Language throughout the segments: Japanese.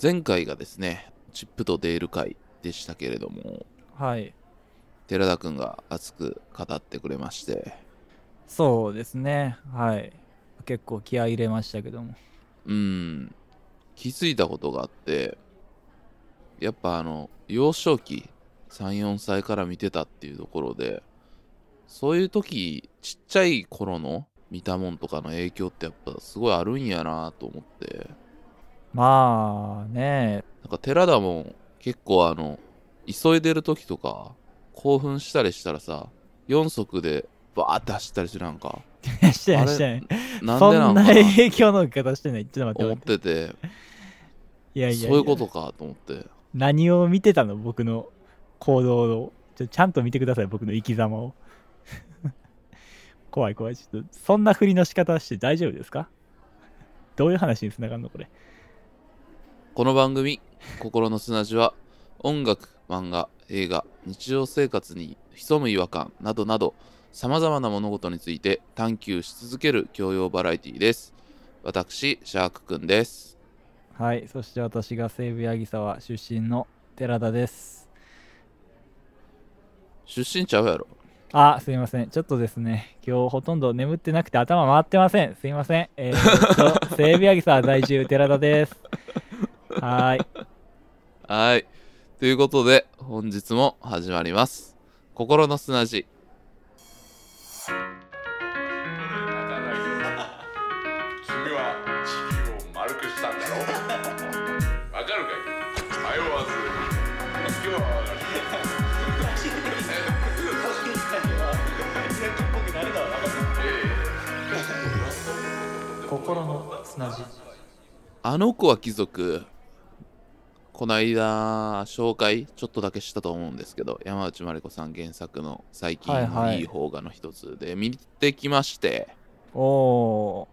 前回がですね、チップとデール会でしたけれども、はい。寺田くんが熱く語ってくれまして、そうですね。はい。結構気合い入れましたけども。うん、気づいたことがあって、やっぱあの、幼少期、3、4歳から見てたっていうところで、そういう時、ちっちゃい頃の見たもんとかの影響ってやっぱすごいあるんやなと思って、まあね、なんか寺田も結構あの、急いでる時とか、興奮したりしたらさ、4足でバーって走ったりするやんか。してないしてない。なんそんなでなんかな？影響の受け方してない。ちょっと思待って待って。ってて、いやいやいやそういうことかと思って。何を見てたの僕の行動を。ちょちゃんと見てください、僕の生き様を。怖い怖い。ちょっと、そんな振りの仕方して大丈夫ですか？どういう話につながるのこれ？この番組「心の砂地」は音楽漫画映画日常生活に潜む違和感などなどさまざまな物事について探求し続ける教養バラエティです私シャークくんですはい。そして私が西武八木沢出身の寺田です。出身ちゃうやろあ、すいません。ちょっとですね、今日ほとんど眠ってなくて頭回ってません。すいません。えー、っと、西武八木沢在住寺田です。はーい。はい。ということで本日も始まります。心の砂地。君は地球を丸くしたんだろ？う わかるかい？迷わず。今日はわかる 心の砂地。あの子は貴族この間紹介ちょっとだけしたと思うんですけど山内まりこさん原作の最近はいはい。のいい方画の一つで見てきまして、おー。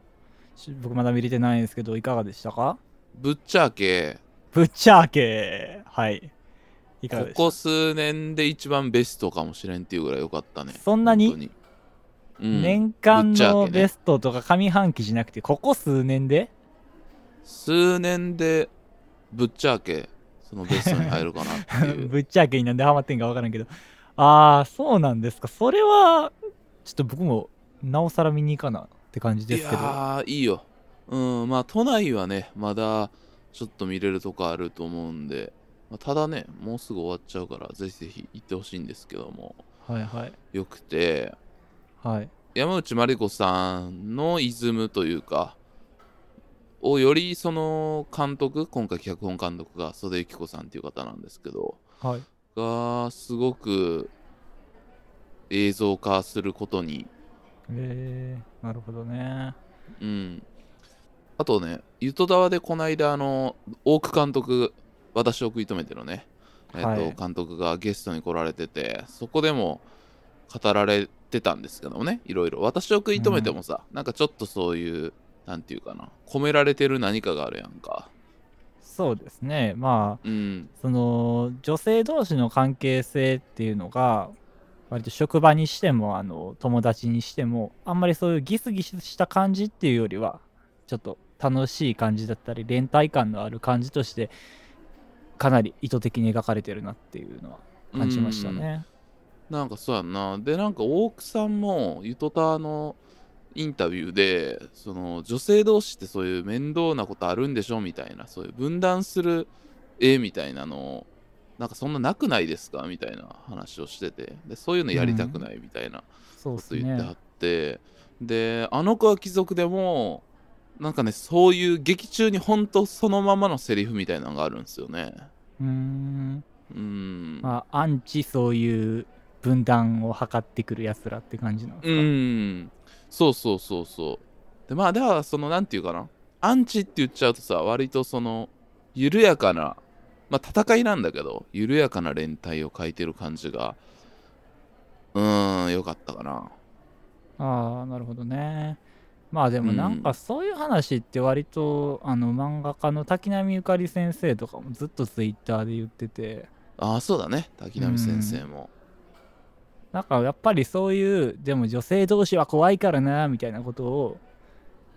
し僕まだ見れてないんですけど、いかがでしたか？ぶっちゃけ。ブッチャー系。はい。いかがこでした？こ数年で一番ベストかもしれんっていうぐらい良かったね。そんなに？うん、年間のベストとか上半期じゃなくて、ここ数年で？数年でぶっちゃけそのベストに入るかなっていう ぶっちゃけになんでハマってんか分からんけど。ああ、そうなんですか。それは、ちょっと僕も、なおさら見に行かなって感じいですけど。やーいいようんまあ都内はねまだちょっと見れるとこあると思うんで、まあただねもうすぐ終わっちゃうからぜひぜひ行ってほしいんですけどもはいはい。よくてはい。山内まりこさんのイズムというかをよりその監督今回脚本監督が袖由紀子さんっていう方なんですけどはい。がすごく映像化することにえー、なるほどね。うんあとねゆとたわでこの間あの大久監督私を食い止めてのね、えっとはい監督がゲストに来られててそこでも語られてたんですけどもねいろいろ私を食い止めてもさ、なんかちょっとそういうなんていうかな。込められてる何かがあるやんか。そうですね。まあ、うん。その、女性同士の関係性っていうのが、割と職場にしても、あの、友達にしても、あんまりそういうギスギスした感じっていうよりは、ちょっと楽しい感じだったり、連帯感のある感じとして、かなり意図的に描かれてるなっていうのは感じましたね。なんかそうやんな。でなんか大久さんもゆとたのインタビューでその女性同士ってそういう面倒なことあるんでしょみたいなそういう分断する絵みたいなのをなんかそんななくないですかみたいな話をしててでそういうのやりたくないみたいなこと言ってはねっ。て、であの子は貴族でもなんかねそういう劇中に本当そのままのセリフみたいなのがあるんですよねうーん。うんまあ、アンチそういう分断を図ってくるやつらって感じなんですうか。んそうそうそうそう。でまあだからそのなんていうかな。アンチって言っちゃうとさ割とその緩やかなまあ戦いなんだけど緩やかな連帯を書いてる感じがうーんよかったかな。ああ、なるほどね。まあでもなんかそういう話って割と、あの漫画家の滝波ゆかり先生とかもずっとツイッターで言ってて、ああそうだね。滝波先生もなんかやっぱりそういう、でも女性同士は怖いからな、みたいなことを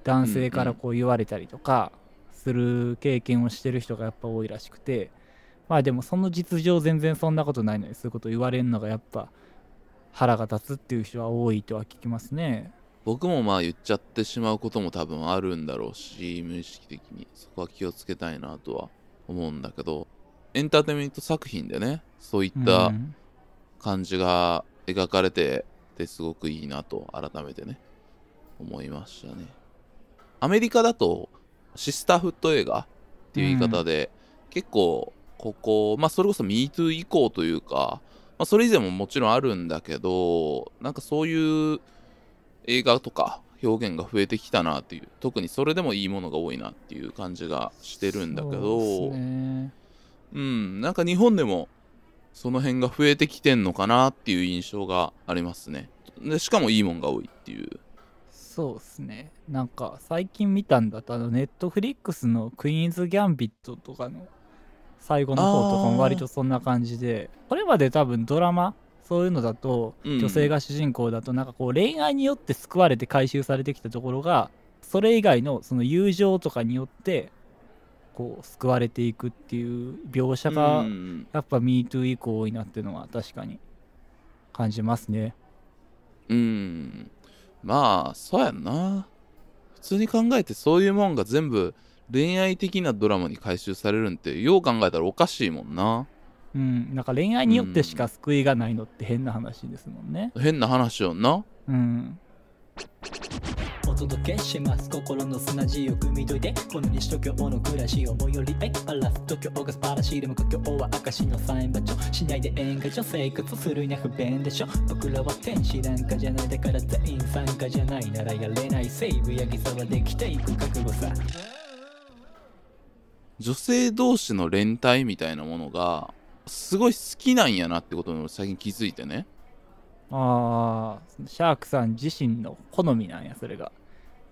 男性からこう言われたりとか、する経験をしてる人がやっぱ多いらしくて。まあでもその実情全然そんなことないのにそういうこと言われるのがやっぱ腹が立つっていう人は多いとは聞きますね。僕もまあ言っちゃってしまうことも多分あるんだろうし無意識的に。そこは気をつけたいなとは思うんだけど。エンターテインメント作品でねそういったうん。感じが描かれててすごくいいなと改めてね思いましたね。アメリカだとシスターフット映画っていう言い方で、結構ここまあそれこそ MeToo 以降というか、まあ、それ以前ももちろんあるんだけどなんかそういう映画とか表現が増えてきたなっていう特にそれでもいいものが多いなっていう感じがしてるんだけどそうね。うん、なんか日本でもその辺が増えてきてんのかなっていう印象がありますね。でしかもいいもんが多いっていう。そうっすねなんか最近見たんだとあのネットフリックスのクイーンズ・ギャンビットとかの最後の方とかも割とそんな感じでこれまで多分ドラマそういうのだとうん女性が主人公だとなんかこう恋愛によって救われて回収されてきたところがそれ以外のその友情とかによってこう救われていくっていう描写がうんやっぱ MeToo 以降多いなっていうのは確かに感じますね。うん。まあ、そうやんな。普通に考えてそういうもんが全部恋愛的なドラマに回収されるんってよう考えたらおかしいもんな。うん、なんか恋愛によってしか救いがないのって変な話ですもんね。変な話よな。うん。お届けします心の砂地を汲み解いてこの西東京の暮らしを最寄りへパラス東京がスパラシーでも故郷は証のサイン場所しないで演歌所生活するには不便でしょ僕らは天使なんかじゃないだから全員参加じゃないならやれないセーブやぎさはできていく覚悟さ女性同士の連帯みたいなものがすごい好きなんやなってことに俺最近気づいてね。ああ、シャークさん自身の好みなんや、それが。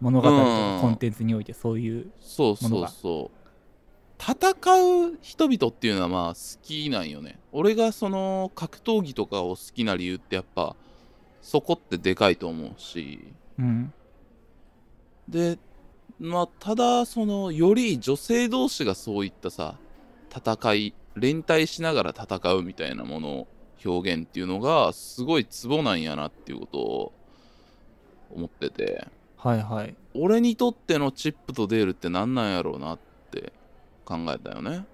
物語とかコンテンツにおいてそういう。そうそうそう。戦う人々っていうのはまあ好きなんよね。俺がその格闘技とかを好きな理由ってやっぱそこってでかいと思うし。うん。で、まあただそのより女性同士がそういったさ、戦い、連帯しながら戦うみたいなものを表現っていうのがすごいツボなんやなっていうことを思ってて。はいはい。俺にとってのチップとデールって何なんやろうなって考えたよね。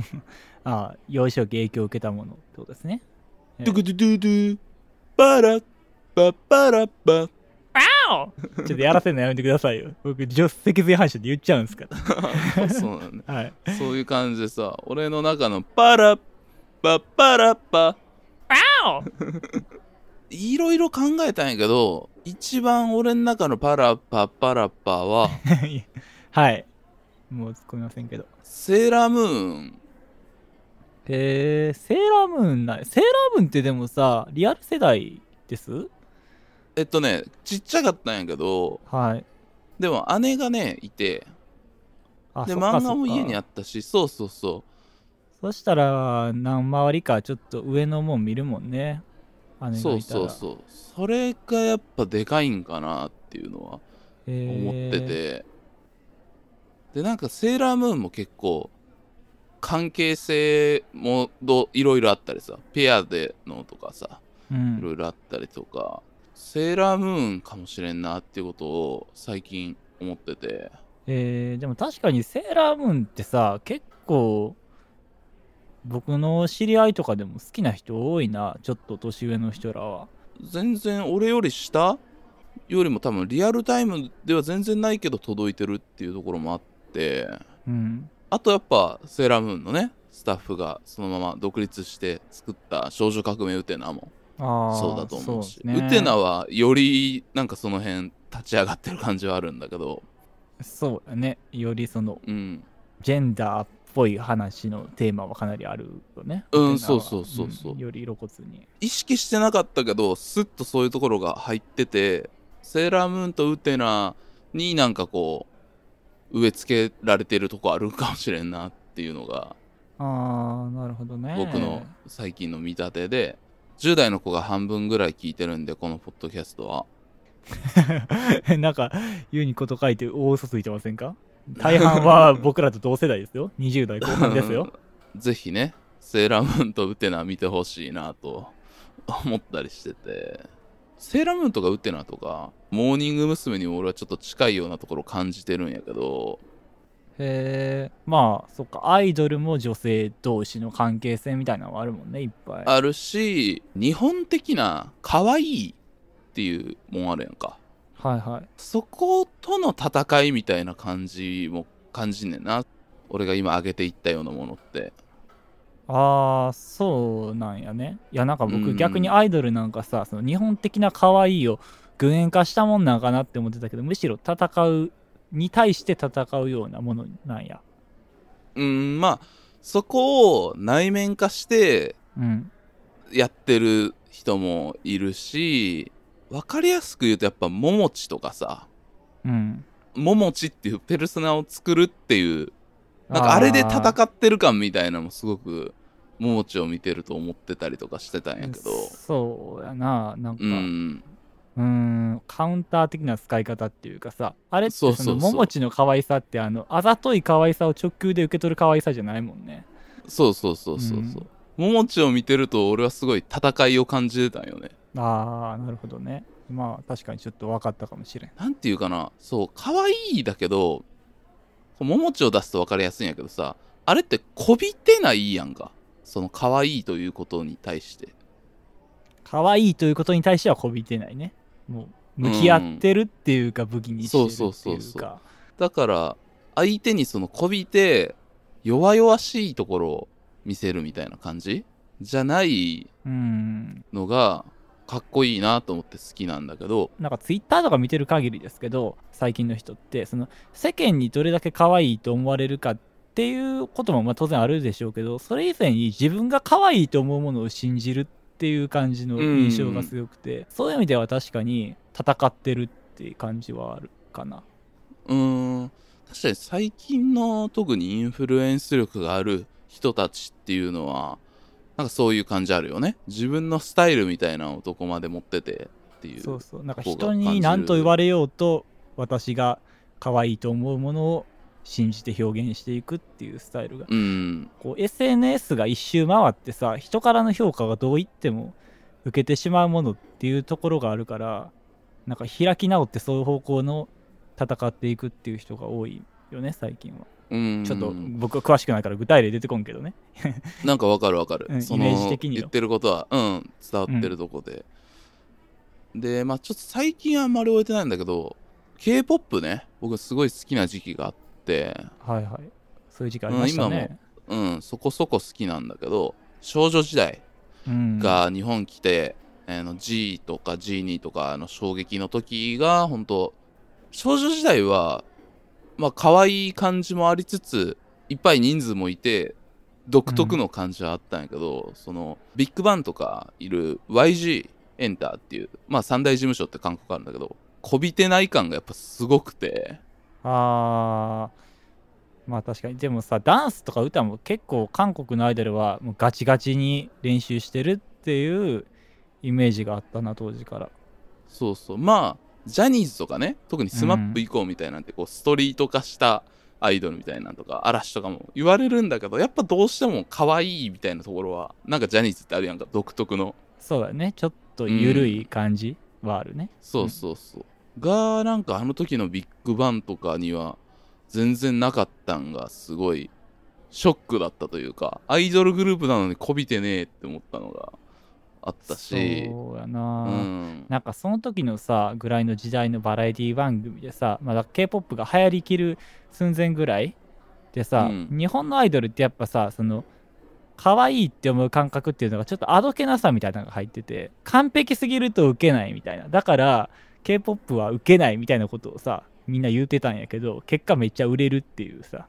ああ、幼少期影響を受けたものってことですね。えドゥクドゥドゥドゥパラッパパラッパちょっとやらせるのやめてくださいよ。僕、助手脊髄反射で言っちゃうんですから。そうなんだ、はい。そういう感じでさ俺の中のパラッパパラッパいろいろ考えたんやけど一番俺の中のパラッパパラッパは はい。もう突っ込みませんけど。セーラームーンえー、セーラームーンない。セーラームーンってでもさ、リアル世代です？えっとねちっちゃかったんやけどはい。でも姉がねいてあで漫画も家にあっったしそうそうそうそしたら、何回りかちょっと上のもん見るもんね。姉がいたら。そうそうそう。それがやっぱでかいんかなっていうのは思ってて、でなんかセーラームーンも結構関係性もどいろいろあったりさ。ペアでのとかさえー、うん。いろいろあったりとか、セーラームーンかもしれんなっていうことを最近思ってて。えーでも確かにセーラームーンってさ結構僕の知り合いとかでも好きな人多いなちょっと年上の人らは。全然俺より下よりも多分リアルタイムでは全然ないけど届いてるっていうところもあって。うん。あとやっぱセーラームーンのねスタッフがそのまま独立して作った少女革命ウテナもそうだと思うし。そうね。ウテナはよりなんかその辺立ち上がってる感じはあるんだけど。そうだね。よりそのうん。ジェンダーっぽい話のテーマはかなりあるよね。うんそうそうそうそう。んより露骨に。意識してなかったけどスッとそういうところが入っててセーラームーンとウテナになんかこう植え付けられてるとこあるかもしれんなっていうのがああなるほどね。僕の最近の見立てで10代の子が半分ぐらい聞いてるんでこのポッドキャストは。なんか言うにこと書いて大嘘ついてませんか？大半は僕らと同世代ですよ。20代後半ですよ。ぜひね、セーラームーンとウテナ見てほしいなと 思ったりしてて、セーラームーンとかウテナとか、モーニング娘。にも俺はちょっと近いようなところを感じてるんやけど、へえ、まあ、そっか、アイドルも女性同士の関係性みたいなのはあるもんね、いっぱい。あるし、日本的な可愛いっていうもんあるやんか。はいはい。そことの戦いみたいな感じも感じんねんな。俺が今挙げていったようなものって。ああ、そうなんやね。いや、なんかうん僕逆にアイドルなんかさ、その日本的な可愛いを具現化したもんなんかなって思ってたけど、むしろ戦う、に対して戦うようなものなんや。うん、まあ、そこを内面化してうん。やってる人もいるし、わかりやすく言うとやっぱ、ももちとかさ、うん。ももちっていうペルソナを作るっていう、なんかあれで戦ってる感みたいなのもすごく、ももちを見てると思ってたりとかしてたんやけど、そうやな。なんか、ううん、ん、ん、カウンター的な使い方っていうかさ、あれってそのももちの可愛さって、あの、あざとい可愛さを直球で受け取る可愛さじゃないもんね。そうそうそうそうそう。ももちを見てると俺はすごい戦いを感じてたんよね。ああ、なるほどね。まあ、確かにちょっと分かったかもしれん。なんていうかな、そう、可愛いだけど、ももちを出すと分かりやすいんやけどさ、あれってこびてないやんか。その可愛いということに対して。可愛いということに対してはこびてないね。もう、向き合ってるっていうか、武器にしてるっていうか。そうそうそうそうだから、相手にそのこびて、弱々しいところを見せるみたいな感じ？じゃないうん。のが、かっこいいなと思って好きなんだけど、なんかツイッターとか見てる限りですけど、最近の人って、その世間にどれだけ可愛いと思われるかっていうこともまあ当然あるでしょうけど、それ以前に自分が可愛いと思うものを信じるっていう感じの印象が強くて、そういう意味では確かに戦ってるっていう感じはあるかな。うーん、確かに最近の特にインフルエンス力がある人たちっていうのは、なんかそういう感じあるよね。自分のスタイルみたいなのをどこまで持っててっていう。そうそう。なんか人に何と言われようと、私が可愛いと思うものを信じて表現していくっていうスタイルがうん。こう SNS が一周回ってさ人からの評価がどう言っても受けてしまうものっていうところがあるからなんか開き直ってそういう方向の戦っていくっていう人が多いよね最近は。うん。ちょっと僕は詳しくないから具体例出てこんけどね。なんかわかるわかる。そのうんイメージ的によ。言ってることは、うん、伝わってるとこで。で、まあちょっと最近はあんまり終えてないんだけど、K-POP ね、僕すごい好きな時期があって、はいはい。そういう時期ありましたね、うん、そこそこ好きなんだけど、少女時代うん、が日本来て、あの G とか G2 とかの衝撃の時が本当少女時代はまあ可愛い感じもありつついっぱい人数もいて独特の感じはあったんやけど、そのビッグバンとかいる YG エンターっていうまあ三大事務所って韓国あるんだけどこびてない感がやっぱすごくて。あー。まあ確かに。でもさダンスとか歌も結構韓国のアイドルはもうガチガチに練習してるっていうイメージがあったな当時から。そうそう。まあジャニーズとかね特に SMAP 以降みたいなんてこうストリート化したアイドルみたいなんとか嵐とかも言われるんだけどやっぱどうしても可愛いみたいなところはなんかジャニーズってあるやんか独特の。そうだね。ちょっと緩い感じはあるね、そうそうそう、がなんかあの時のビッグバンとかには全然なかったんがすごいショックだったというかアイドルグループなのにこびてねえって思ったのがあったし。そうやうな、ん。なんかその時のさぐらいの時代のバラエティ番組でさまだ k p o p が流行りきる寸前ぐらいでさ、うん。日本のアイドルってやっぱさその可愛いって思う感覚っていうのがちょっとあどけなさみたいなのが入ってて完璧すぎると受けないみたいな。だから k p o p は受けないみたいなことをさみんな言うてたんやけど結果めっちゃ売れるっていうさ。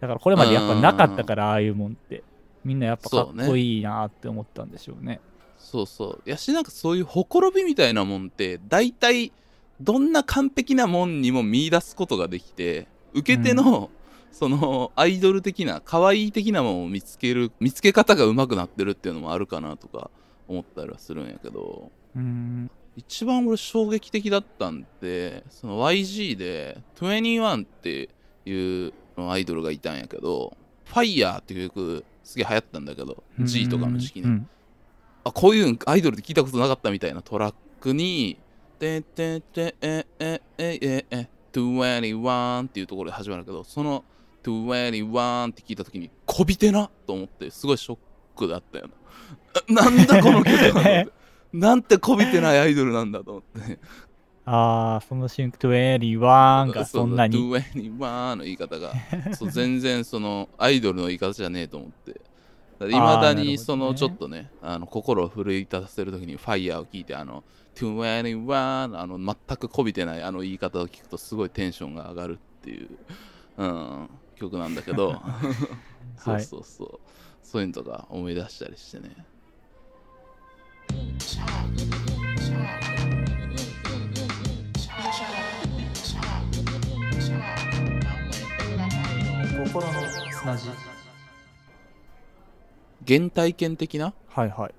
だからこれまでやっぱなかったからああいうもんって。みんなやっぱかっこいいなって思ったんでしょうねそうそう。やし、なんかそういうほころびみたいなもんって、大体、どんな完璧なもんにも見出すことができて、受け手の、その、アイドル的な、可愛い的なものを見つける、見つけ方が上手くなってるっていうのもあるかなとか思ったりはするんやけど、うん一番俺衝撃的だったんで、その YG で、21っていうアイドルがいたんやけど、ファイヤーっていう曲すげえ流行ったんだけど、G とかの時期に。うんあ、こういうのアイドルで聞いたことなかったみたいなトラックに、てててえええええ21っていうところで始まるけど、その21って聞いたときに、こびてなと思って、すごいショックだったよな。なんだこの曲は なんてこびてないアイドルなんだと思って。ああ、その瞬間、21がそんなに。21の言い方が、そう全然そのアイドルの言い方じゃねえと思って。いまだにそのちょっとね、あの心を奮い立たせるときにファイヤーを聞いて、あの、21のあの全くこびてないあの言い方を聞くとすごいテンションが上がるっていう、うん、曲なんだけど、そうそうそう、そういうのとか思い出したりしてね。心の砂地。原体験的な？はいはい。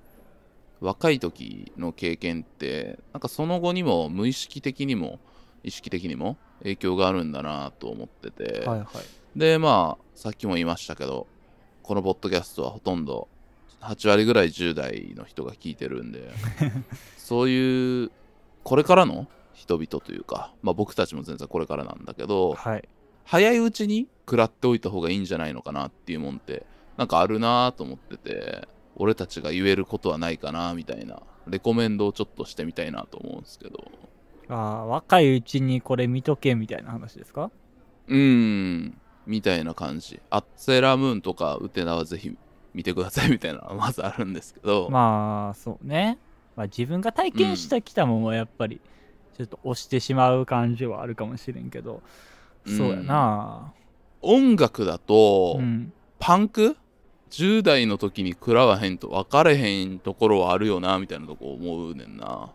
若い時の経験ってなんかその後にも無意識的にも意識的にも影響があるんだなと思ってて、はいはい。でまあさっきも言いましたけどこのポッドキャストはほとんど8割ぐらい10代の人が聞いてるんで そういうこれからの人々というか、まあ、僕たちも全然これからなんだけどはい。早いうちに食らっておいた方がいいんじゃないのかなっていうもんってなんかあるなと思ってて俺たちが言えることはないかなみたいなレコメンドをちょっとしてみたいなと思うんですけど。ああ、若いうちにこれ見とけみたいな話ですか？うーんみたいな感じ。アッセラムーンとかウテナはぜひ見てくださいみたいなのは まずあるんですけど、まあ、そうね。まあ自分が体験してきたもんはやっぱり、ちょっと押してしまう感じはあるかもしれんけど、そうやな。音楽だと、うん。パンク？10代の時に食らわへんと分かれへんところはあるよなみたいなとこ思うねんな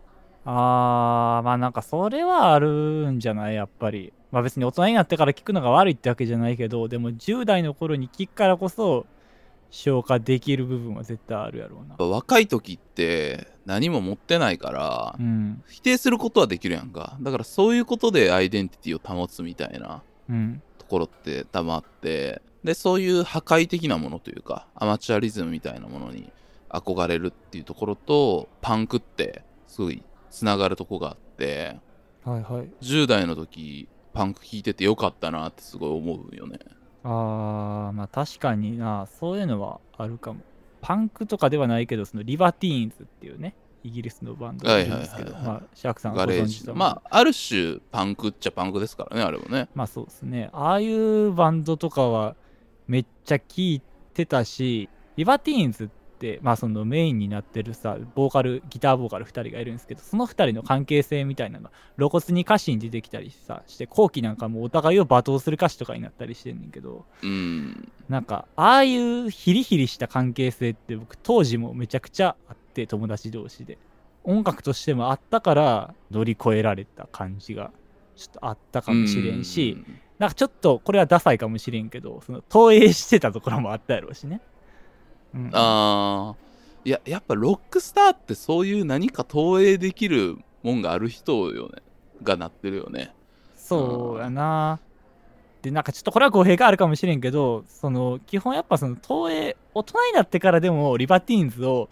あー、まあなんかそれはあるんじゃないやっぱり。まあ別に大人になってから聞くのが悪いってわけじゃないけど、でも10代の頃に聞くからこそ、消化できる部分は絶対あるやろうな。若い時って何も持ってないからうん。否定することはできるやんかだからそういうことでアイデンティティを保つみたいなうん。ところって多分あってでそういう破壊的なものというかアマチュアリズムみたいなものに憧れるっていうところとパンクってすごいつながるとこがあってはいはい。10代の時パンク聴いててよかったなってすごい思うよねあー、まあ確かにな、そういうのはあるかも。パンクとかではないけど、そのリバティーンズっていうね、イギリスのバンドがいるんですけど、はいはいはいまあ、シャークさんご存知だジまあある種パンクっちゃパンクですからねあれもねまあそうですね。ああいうバンドとかはめっちゃ聴いてたし、リバティーンズって、まあそのメインになってるさ、ボーカル、ギターボーカル2人がいるんですけど、その2人の関係性みたいなのが露骨に歌詞に出てきたりさ、して、後期なんかもお互いを罵倒する歌詞とかになったりしてんねんけど、うんなんか、ああいうヒリヒリした関係性って僕当時もめちゃくちゃあって、友達同士で。音楽としてもあったから乗り越えられた感じがちょっとあったかもしれんし、なんかちょっとこれはダサいかもしれんけど、その投影してたところもあったやろうしね。うん、あーいややっぱロックスターってそういう何か投影できるもんがある人よねがなってるよねそうやな。で、なんかちょっとこれは語弊があるかもしれんけど、その基本やっぱその投影、大人になってからでもリバティーンズを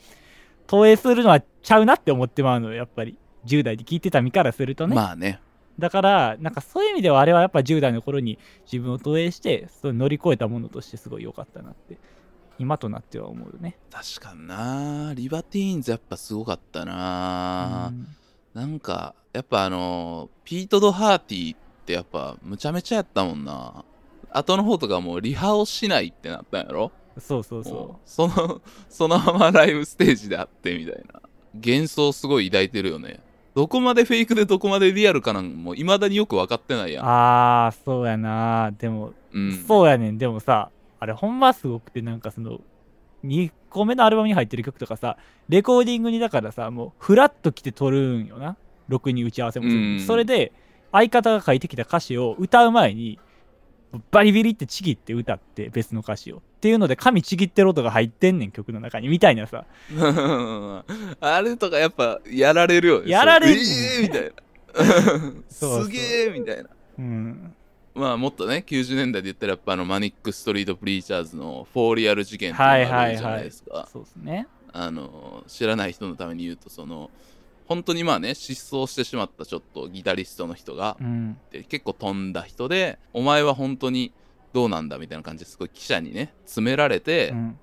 投影するのはちゃうなって思ってまうのよ、やっぱり。10代で聞いてた身からするとね。まあねだから、なんかそういう意味ではあれはやっぱ10代の頃に自分を投影して、それ乗り越えたものとしてすごい良かったなって、今となっては思うよね。確かになリバティーンズやっぱすごかったな、うん。なんかやっぱあのピート・ド・ハーティーってやっぱむちゃめちゃやったもんな。後の方とかもうリハをしないってなったんやろ？そうそうもそうそのそのままライブステージであってみたいな。幻想すごい抱いてるよねどこまでフェイクでどこまでリアルかなんもいまだによく分かってないやんああ、そうやな。でも、うんそうやねん。でもさ、あれほんますごくて、なんかその、2個目のアルバムに入ってる曲とかさ、レコーディングにだからさ、もうフラッと来て撮るんよな。ろくに打ち合わせもするうんそれで、相方が書いてきた歌詞を歌う前に、バリビリってちぎって歌って別の歌詞を。っていうので、紙ちぎってる音が入ってんねん、曲の中に。みたいなさ。あれとかやっぱやられるよねやられるえーみたいなすげえみたいなうん。まあもっとね90年代で言ったらやっぱあのマニック・ストリート・プリーチャーズのフォーリアル事件っていうのがあるじゃないですか、そうですね。あの知らない人のために言うとその本当にまあね失踪してしまったちょっとギタリストの人がうん。で結構飛んだ人でお前は本当にどうなんだみたいな感じですごい記者にね詰められて、うん。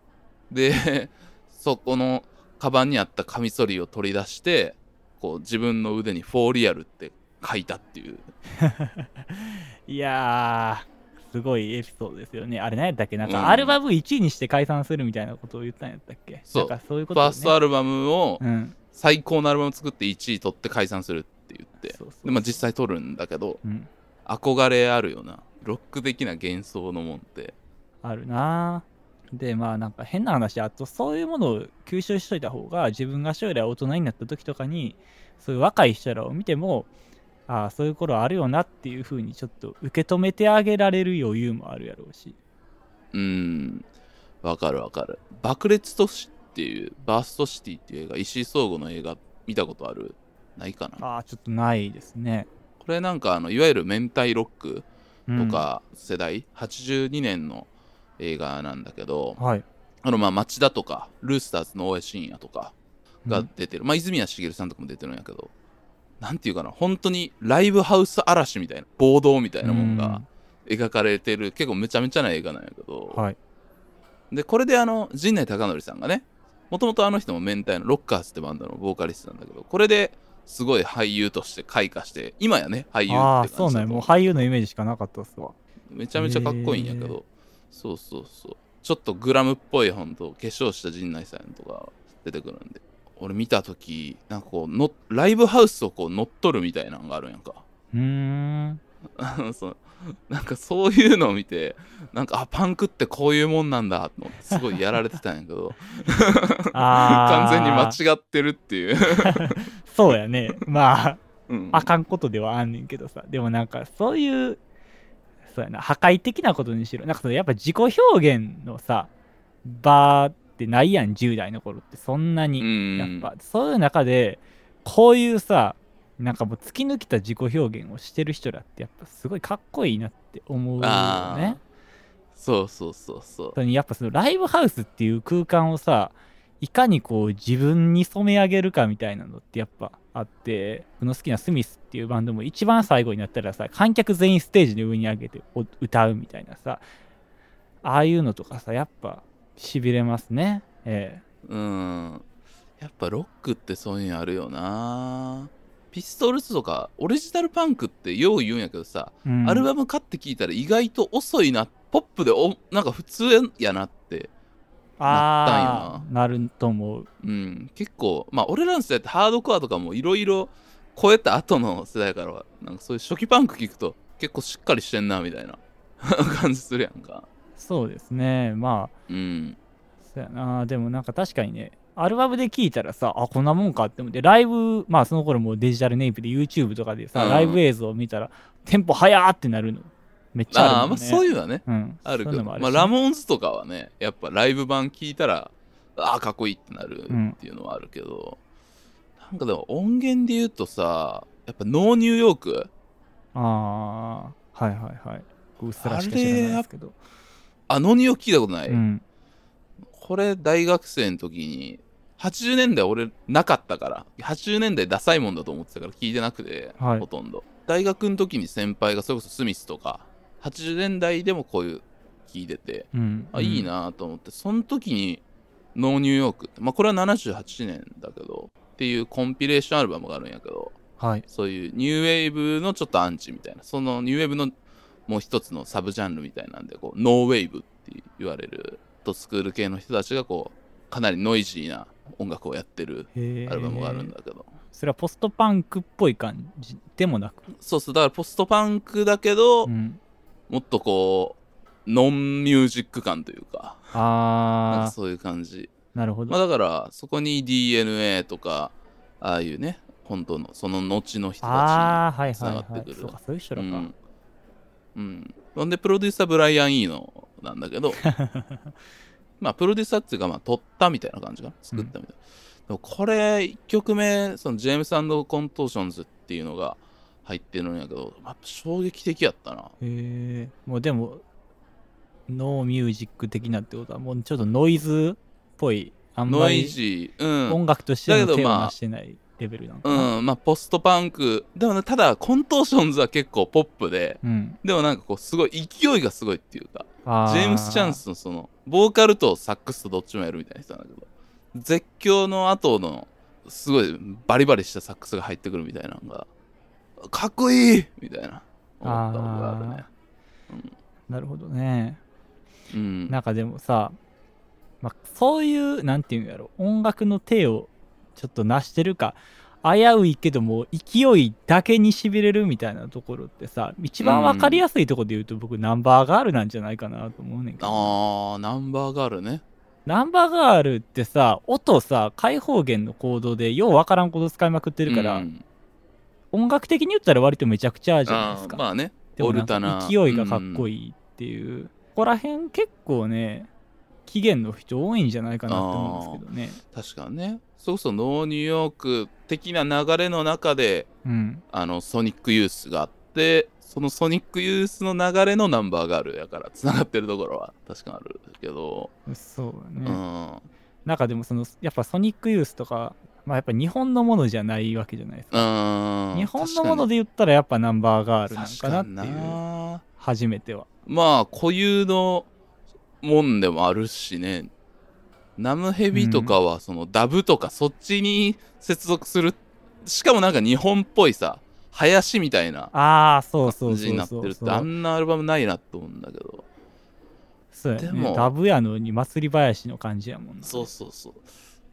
で そこのカバンにあったカミソリを取り出してこう自分の腕に「フォーリアル」って書いたっていう いやー、すごいエピソードですよね。あれ何やったっけ？なんうんかアルバム1位にして解散するみたいなことを言ったんやったっけ？そうなんかそういうこと、ね、ファーストアルバムをうん。最高のアルバム作って1位取って解散するって言って。で、まあ、実際取るんだけどうん。憧れあるようなロック的な幻想のもんって。あるな。でまあなんか変な話あとそういうものを吸収しといた方が自分が将来大人になった時とかにそういう若い人らを見てもああそういう頃あるよなっていう風にちょっと受け止めてあげられる余裕もあるやろうし。うーん。わかるわかる。爆裂都市っていうバーストシティっていう映画石井壮吾の映画見たことある？ないかな？ああちょっとないですね。これなんかあのいわゆる明太ロックうん。とか世代、82年の映画なんだけどはい。あのまあ町田とかルースターズの大江信也とかが出てる、まあ泉谷しげるさんとかも出てるんやけどなんていうかな？本当にライブハウス嵐みたいな暴動みたいなもんが描かれてる結構めちゃめちゃな映画なんやけど、はい。でこれであの陣内孝則さんがねもともとあの人も明太のロッカーズってバンドのボーカリストなんだけどこれですごい俳優として開花して今やね俳優って感じああだとそうなんやもう俳優のイメージしかなかったっすわ。めちゃめちゃかっこいいんやけへどそうそうそう。ちょっとグラムっぽいほんと化粧した陣内さんとか出てくるんで。俺見た時なんかこうのライブハウスをこう乗っ取るみたいなのがあるんやんか。うーん。そう なんかそういうのを見てなんかあパンクってこういうもんなんだと思ってすごいやられてたんやけど。あ 完全に間違違ってるっていう、そうやね。まあうん、あかんことではあんねんけどさ。でもなんかそういうそうやな。破壊的なことにしろ。なんかそのやっぱ自己表現のさ場ってないやん。10代の頃ってそんなに、うん。やっぱそういう中でこういうさなんかもう突き抜けた自己表現をしてる人らってやっぱすごいかっこいいなって思うよねそうそうそうそう。やっぱそのライブハウスっていう空間をさいかにこう自分に染め上げるかみたいなのってやっぱあって僕の好きなスミスっていうバンドも一番最後になったらさ観客全員ステージの上に上げてお歌うみたいなさああいうのとかさやっぱしびれますね。え。うん。やっぱロックってそういうのあるよなピストルズとかオリジナルパンクってよう言うんやけどさ、えうん。アルバム買って聞いたら意外と遅いな。ポップでおなんか普通やなってああなると思う。うん。結構まあ俺らの世代ってハードコアとかもいろいろ超えた後の世代からはなんかそういう初期パンク聞くと結構しっかりしてんなみたいな。感じするやんか。そうですね。まあうん。そうやな。でもなんか確かにねアルバムで聴いたらさあこんなもんかって思ってライブまあその頃もうデジタルネイプで YouTube とかでさ、うん。ライブ映像を見たらテンポ速ーってなるの。めっちゃあるね。ああまあそういうのはねうん、あるけど。まあラモーンズとかはねやっぱライブ版聞いたらああかっこいいってなるっていうのはあるけど、なんかでも音源で言うとさやっぱノーニューヨーク？ああはいはいはい。うっすらしか知らないですけど。あノーニューヨーク聞いたことない、うん。これ大学生の時に80年代俺なかったから80年代ダサいもんだと思ってたから聞いてなくて、はい。ほとんど。大学の時に先輩がそれこそスミスとか80年代でもこういう聞いててうん。あいいなと思ってその時にノーニューヨークってまあこれは78年だけどっていうコンピレーションアルバムがあるんやけどはい。そういうニューウェーブのちょっとアンチみたいなそのニューウェーブのもう一つのサブジャンルみたいなんでこうノーウェーブって言われるとスクール系の人たちがこうかなりノイジーな音楽をやってるアルバムがあるんだけど、それはポストパンクっぽい感じでもなく、そうそうだからポストパンクだけど、うん、もっとこうノンミュージック感というかなんかあそういう感じ。あなるほど、まあだからそこに DNA とかああいうね本当のその後の人たちにつなはいはいがってくる。そうかそういう人らか、うん、うん、ほんでプロデューサーブライアン・イーノなんだけど まあプロデューサーっていうかまあ撮ったみたいな感じかな。作ったみたいな、でもこれ1曲目そのジェームスコントーションズっていうのが入ってるんやけどやっぱ衝撃的やったな。へえもうでもノーミュージック的なってことはもうちょっとノイズっぽいあんまノイジーうん。音楽としての手をだけどまあ出してないレベルなのかな。うんまあポストパンク。でもねただコントーションズは結構ポップでうん。でもなんかこうすごい勢いがすごいっていうかあジェームス・チャンスのそのボーカルとサックスとどっちもやるみたいな。人なんだけど絶叫の後のすごいバリバリしたサックスが入ってくるみたいなのがかっこいいみたいな。思ったことがあるねなるほどねうんなんかでもさ、まあ、そういうなんていうんやろ。音楽の手をちょっと成してるか危ういけども勢いだけにしびれるみたいなところってさ一番わかりやすいところで言うと僕ナンバーガールなんじゃないかなと思うねんけど。あーナンバーガールね。ナンバーガールってさ音さ開放弦のコードでようわからんこと使いまくってるから、うん。音楽的に言ったら割とめちゃくちゃじゃないですか。まあね。オルタ勢いがかっこいいっていう、ここら辺結構ね起源の人多いんじゃないかなって思うんですけどね。確かにね。それこそノーニューヨーク的な流れの中でうん。あのソニックユースがあってそのソニックユースの流れのナンバーガールやからつながってるところは確かにあるけど、そううだね、ん。なんかでもそのやっぱソニックユースとかまあやっぱ日本のものじゃないわけじゃないですか、うん。日本のもので言ったらやっぱナンバーガールなんかなっていう。な。初めては。まあ固有のもんでもあるしね。ナムヘビとかはそのダブとかそっちに接続するしかもなんか日本っぽいさ林みたいなああそうそうそう感じになってるってあんなアルバムないなと思うんだけど。そうやね。でもダブやのに祭り林の感じやもんな。そうそうそう。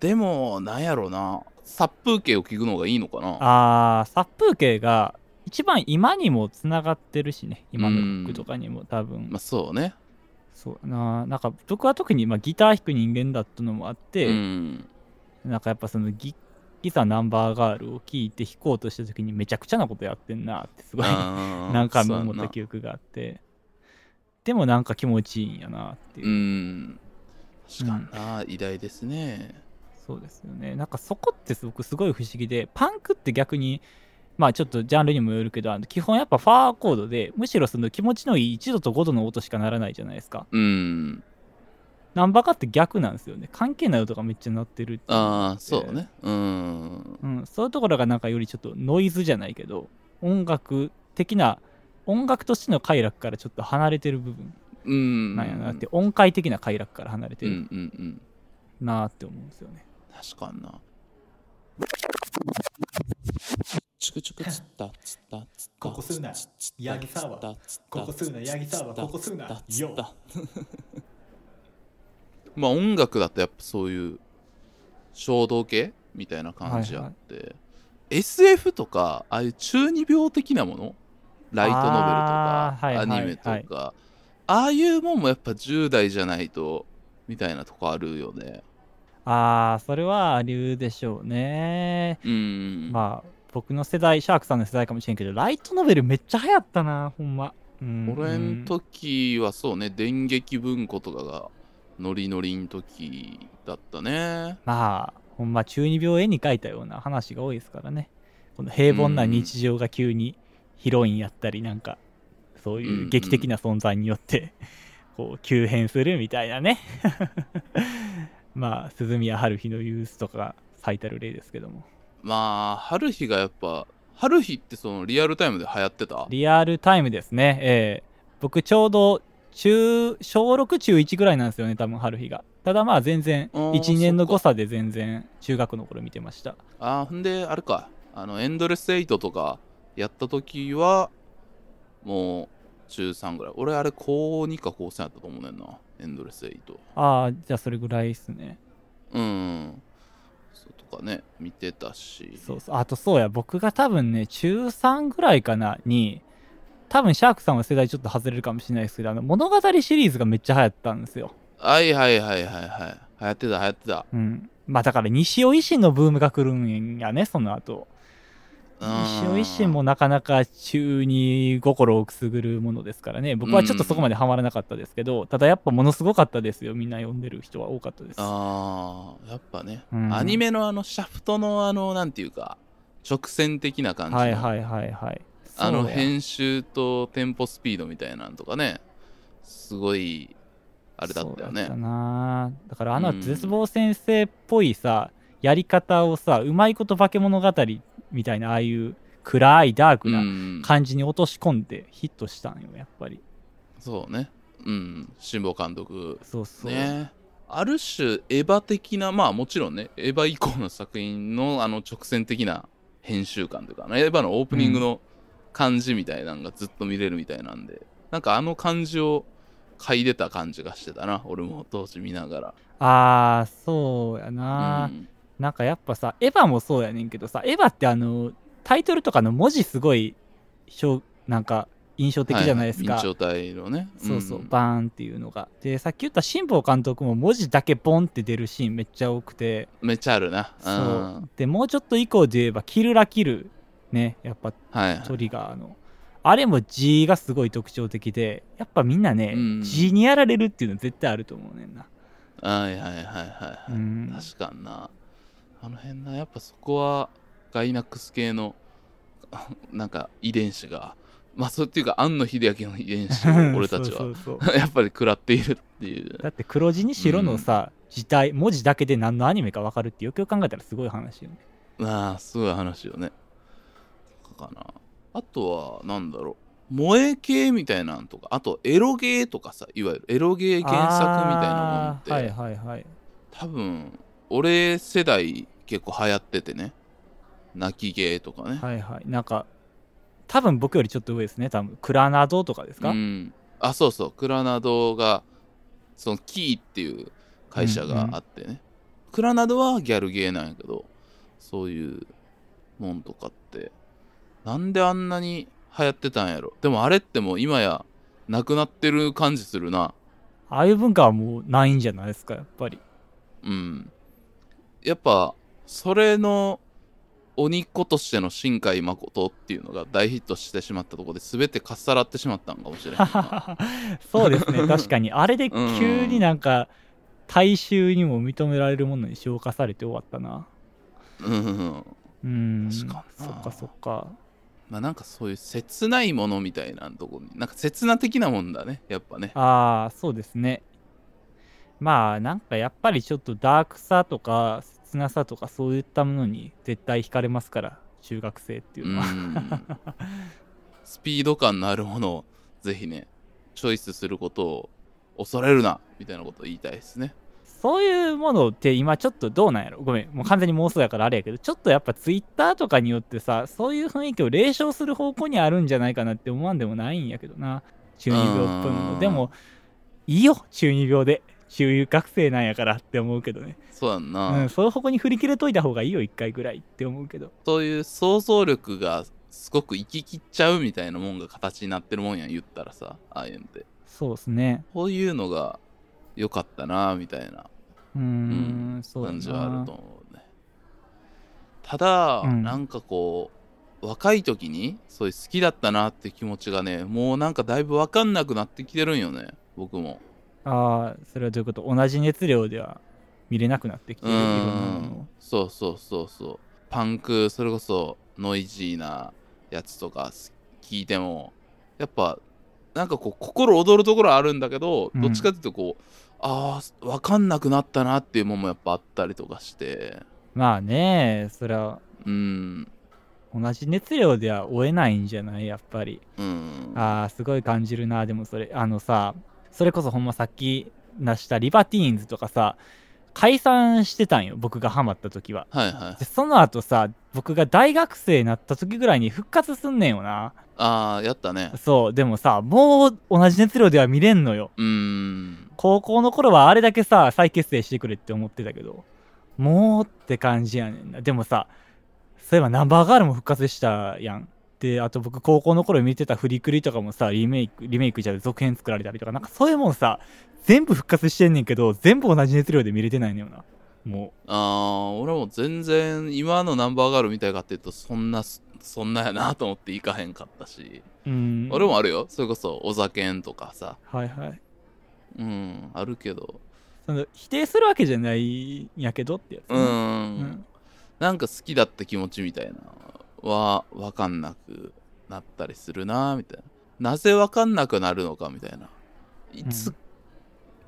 でもなんやろな。殺風景を聞くのがいいのかな。ああ殺風景が一番今にもつながってるしね。今のロックとかにも多分、まあそうねそうやななんか僕は特にまあギター弾く人間だったのもあって、うん。なんかやっぱそのギギターナンバーガールを聴いて弾こうとした時にめちゃくちゃなことやってんなってすごい何回も思った記憶があって。でもなんか気持ちいいんやなっていう、うん。確かにな、偉大ですね。そうですよね。なんかそこってすごくすごい不思議でパンクって逆にまあちょっとジャンルにもよるけどあの基本やっぱファーコードでむしろその気持ちのいい1度と5度の音しかならないじゃないですか。うん。ナンバーカって逆なんですよね。関係ない音がめっちゃ鳴ってるってああそうね。うん。うん、そういうところがなんかよりちょっとノイズじゃないけど音楽的な音楽としての快楽からちょっと離れてる部分。うんなんやなって、音階的な快楽から離れてる。うんうんうん。なって思うんですよね、確かになチクチクつったつったつったここ吸うな。つったヤギサワー。つったつったここ吸うな。ヤギサワーここ吸うな。よつったまあ音楽だとやっぱそういう衝動系みたいな感じあって、SF とかああいう中二病的なもの？ライトノベルとかあーはいはい。アニメとか。ああいうもんもやっぱ10代じゃないとみたいなとこあるよね。ああそれはあるでしょうね。うん。まあ僕の世代シャークさんの世代かもしれんけどライトノベルめっちゃ流行ったなほんま、うん、俺ん時はそうね電撃文庫とかがノリノリん時だったね。まあほんま中二病絵に描いたような話が多いですからね。この平凡な日常が急にヒロインやったりなんかそういう劇的な存在によって こう急変するみたいなね。まあ鈴宮春日のユースとかが最たる例ですけどもまあ春日がやっぱ春日ってそのリアルタイムで流行ってた？リアルタイムですね。ええ。僕ちょうど中小6中1ぐらいなんですよね多分春日が。ただまあ全然あー1年の誤差で全然中学の頃見てました。あーほんであれか。あのエンドレスエイトとかやった時はもう中3ぐらい。俺あれ高2か高3やったと思うねんな。エンドレスエイト。ああじゃあそれぐらいですね。うんかね見てたし。そうそう。あとそうや僕が多分ね中3ぐらいかなに多分シャークさんは世代ちょっと外れるかもしれないですけどあの物語シリーズがめっちゃ流行ったんですよ。はいはいはいはいはい。流行ってた流行ってた。うん。まあだから西尾維新のブームが来るんやねその後西尾維新もなかなか中に心をくすぐるものですからね。僕はちょっとそこまでハマらなかったですけど、ただやっぱものすごかったですよ。みんな読んでる人は多かったです。あーやっぱね、うん。アニメのあのシャフトのあのなんていうか直線的な感じの、はいはいはいはい。あの編集とテンポスピードみたいなんとかね。すごいあれだったよね。そうだったな。だからあのうん。絶望先生っぽいさ、やり方をさうまいこと化け物語みたいなああいう暗いダークうなん。感じに落とし込んでヒットしたんよやっぱり。そうね。うん。辛坊監督。そうそう、ね。ある種エヴァ的なまあもちろんねエヴァ以降の作品のあの直線的な編集感というか、ね、エヴァのオープニングの感じみたいなのがずっと見れるみたいなんで、なんかあの感じを嗅いでた感じがしてたな俺も当時見ながら。ああそうやな、うんなんかやっぱさエヴァもそうやねんけどさエヴァってあのタイトルとかの文字すごいしょうなんか印象的じゃないですか、はいはい、明朝体のね。そうそう、ん。バーンっていうのが。でさっき言った辛坊監督も文字だけボンって出るシーンめっちゃ多くて。めっちゃあるな。そう。でもうちょっと以降で言えばキルラキルねやっぱはい。トリガーの。あれも G がすごい特徴的でやっぱみんなね、うん。G にやられるっていうの絶対あると思うねんな。はいはいはいはいはい、うん。確かになあの辺なやっぱそこはガイナックス系の なんか遺伝子がまあそうっていうか庵野秀明の遺伝子を 俺たちは やっぱり食らっているっていう。だって黒字に白のさ、字体文字だけで何のアニメか分かるってよくよく考えたらすごい話よね。ああすごい話よね。かな。あとはなんだろう。萌え系みたいなんとかあとエロゲーとかさいわゆるエロゲー原作みたいなもんって、はいはいはい。多分俺世代結構流行っててね。泣きゲーとかね、はいはい。なんか多分僕よりちょっと上ですね。多分クラナドとかですか、うん、あそうそう。クラナドがそのキーっていう会社があってね、クラナドはギャルゲーなんやけどそういうもんとかってなんであんなに流行ってたんやろ。でもあれってもう今やなくなってる感じするな。ああいう文化はもうないんじゃないですかやっぱり。うん。やっぱそれの鬼っ子としての新海誠っていうのが大ヒットしてしまったところで全てかっさらってしまったんかもしれないな。そうですね。確かに。あれで急になんか大衆にも認められるものに消化されて終わったな。うん。うん。確かになそっかそっか。まあなんかそういう切ないものみたいなとこになんか切な的なもんだねやっぱね。ああそうですね。まあなんかやっぱりちょっとダークさとか切なさとかそういったものに絶対惹かれますから中学生っていううのは、ん。スピード感のあるものをぜひねチョイスすることを恐れるなみたいなことを言いたいですね。そういうものって今ちょっとどうなんやろ？ごめん。もう完全に妄想やからあれやけどちょっとやっぱツイッターとかによってさそういう雰囲気を冷笑する方向にあるんじゃないかなって思わんでもないんやけどな。中二病っぽいもうん。のでもいいよ中二病で中学生なんやからって思うけどね、そうやんな、うん、そういう方向に振り切れといた方がいいよ一回ぐらいって思うけど。そういう想像力がすごく行ききっちゃうみたいなもんが形になってるもんやん言ったらさああいうのって。そうですね。こういうのが良かったなみたいな。うーんそうや感じはあるなと思うね。ただ、うん。なんかこう若い時にそういう好きだったなって気持ちがねもうなんかだいぶ分かんなくなってきてるんよね僕もああそれはどういうこと？同じ熱量では見れなくなってきてうるいろんなものそうそうそうそう。パンクそれこそノイジーなやつとか聞いてもやっぱなんかこう心躍るところはあるんだけど、うん。どっちかっていうとこうああ分かんなくなったなっていうもんもやっぱあったりとかして。まあねそれは。うん。同じ熱量では追えないんじゃない？やっぱり。うん。ああすごい感じるな。でもそれあのさそれこそほんまさっき出したリバティーンズとかさ解散してたんよ僕がハマった時は。はいはい。でその後さ僕が大学生になった時ぐらいに復活すんねんよな。ああやったね。そうでもさもう同じ熱量では見れんのよ。うーん。高校の頃はあれだけさ再結成してくれって思ってたけどもうって感じやねんな。でもさそういえばナンバーガールも復活したやんであと僕高校の頃見てたフリクリとかもさリメイクリメイクじゃ続編作られたりとかなんかそういうもんさ全部復活してんねんけど全部同じ熱量で見れてないのよな。もあー俺も全然今のナンバーガールみたいかっていうとそんなそんなやなと思って行かへんかったし、ううん。俺もあるよ。それこそお酒んとかさ。はいはい。うんあるけど。その否定するわけじゃないんやけどってやつね、うーん。うん。なんか好きだった気持ちみたいな。のは分かんなくなったりするなみたいな。なぜ分かんなくなるのかみたいな。いつ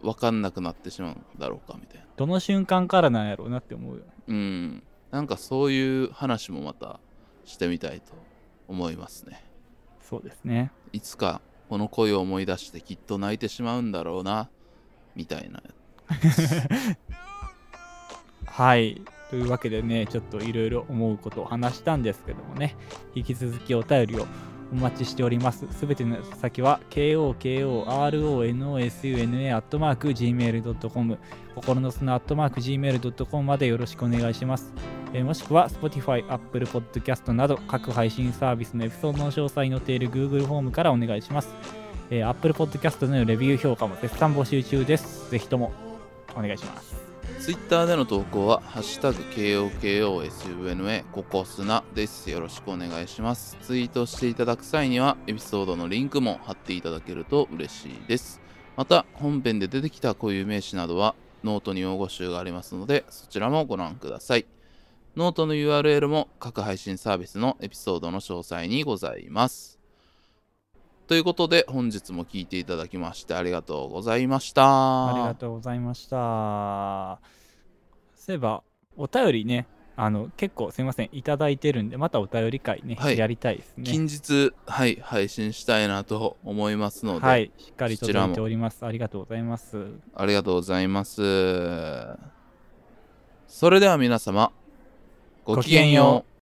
分かんなくなってしまうんだろうかみたいな。どの瞬間からなんやろうなって思うよ。うん。なんかそういう話もまたしてみたいと思いますね。そうですね。いつかこの恋を思い出してきっと泣いてしまうんだろうなみたいな はいというわけでねちょっといろいろ思うことを話したんですけどもね引き続きお便りをお待ちしておりますすべての先は KOKORONOSUNA.gmail.com 心の砂 .gmail.com までよろしくお願いしますえもしくは Spotify、Apple Podcast など各配信サービスのエピソードの詳細に載っている Google フォームからお願いします。えー Apple Podcast のレビュー評価も絶賛募集中です。ぜひともお願いします。ツイッターでの投稿は、ハッシュタグ KOKOSUNA ココスナです。よろしくお願いします。ツイートしていただく際には、エピソードのリンクも貼っていただけると嬉しいです。また、本編で出てきた固有名詞などは、ノートに用語集がありますので、そちらもご覧ください。ノートの URL も各配信サービスのエピソードの詳細にございます。ということで、本日も聞いていただきましてありがとうございました。ありがとうございました。そういえば、お便りね、あの結構すいません、いただいてるんで、またお便り会ね、はいやりたいですね。近日、はい、配信したいなと思いますので、はい、しっかり届いております。ありがとうございます。ありがとうございます。それでは皆様、ごきげんよう。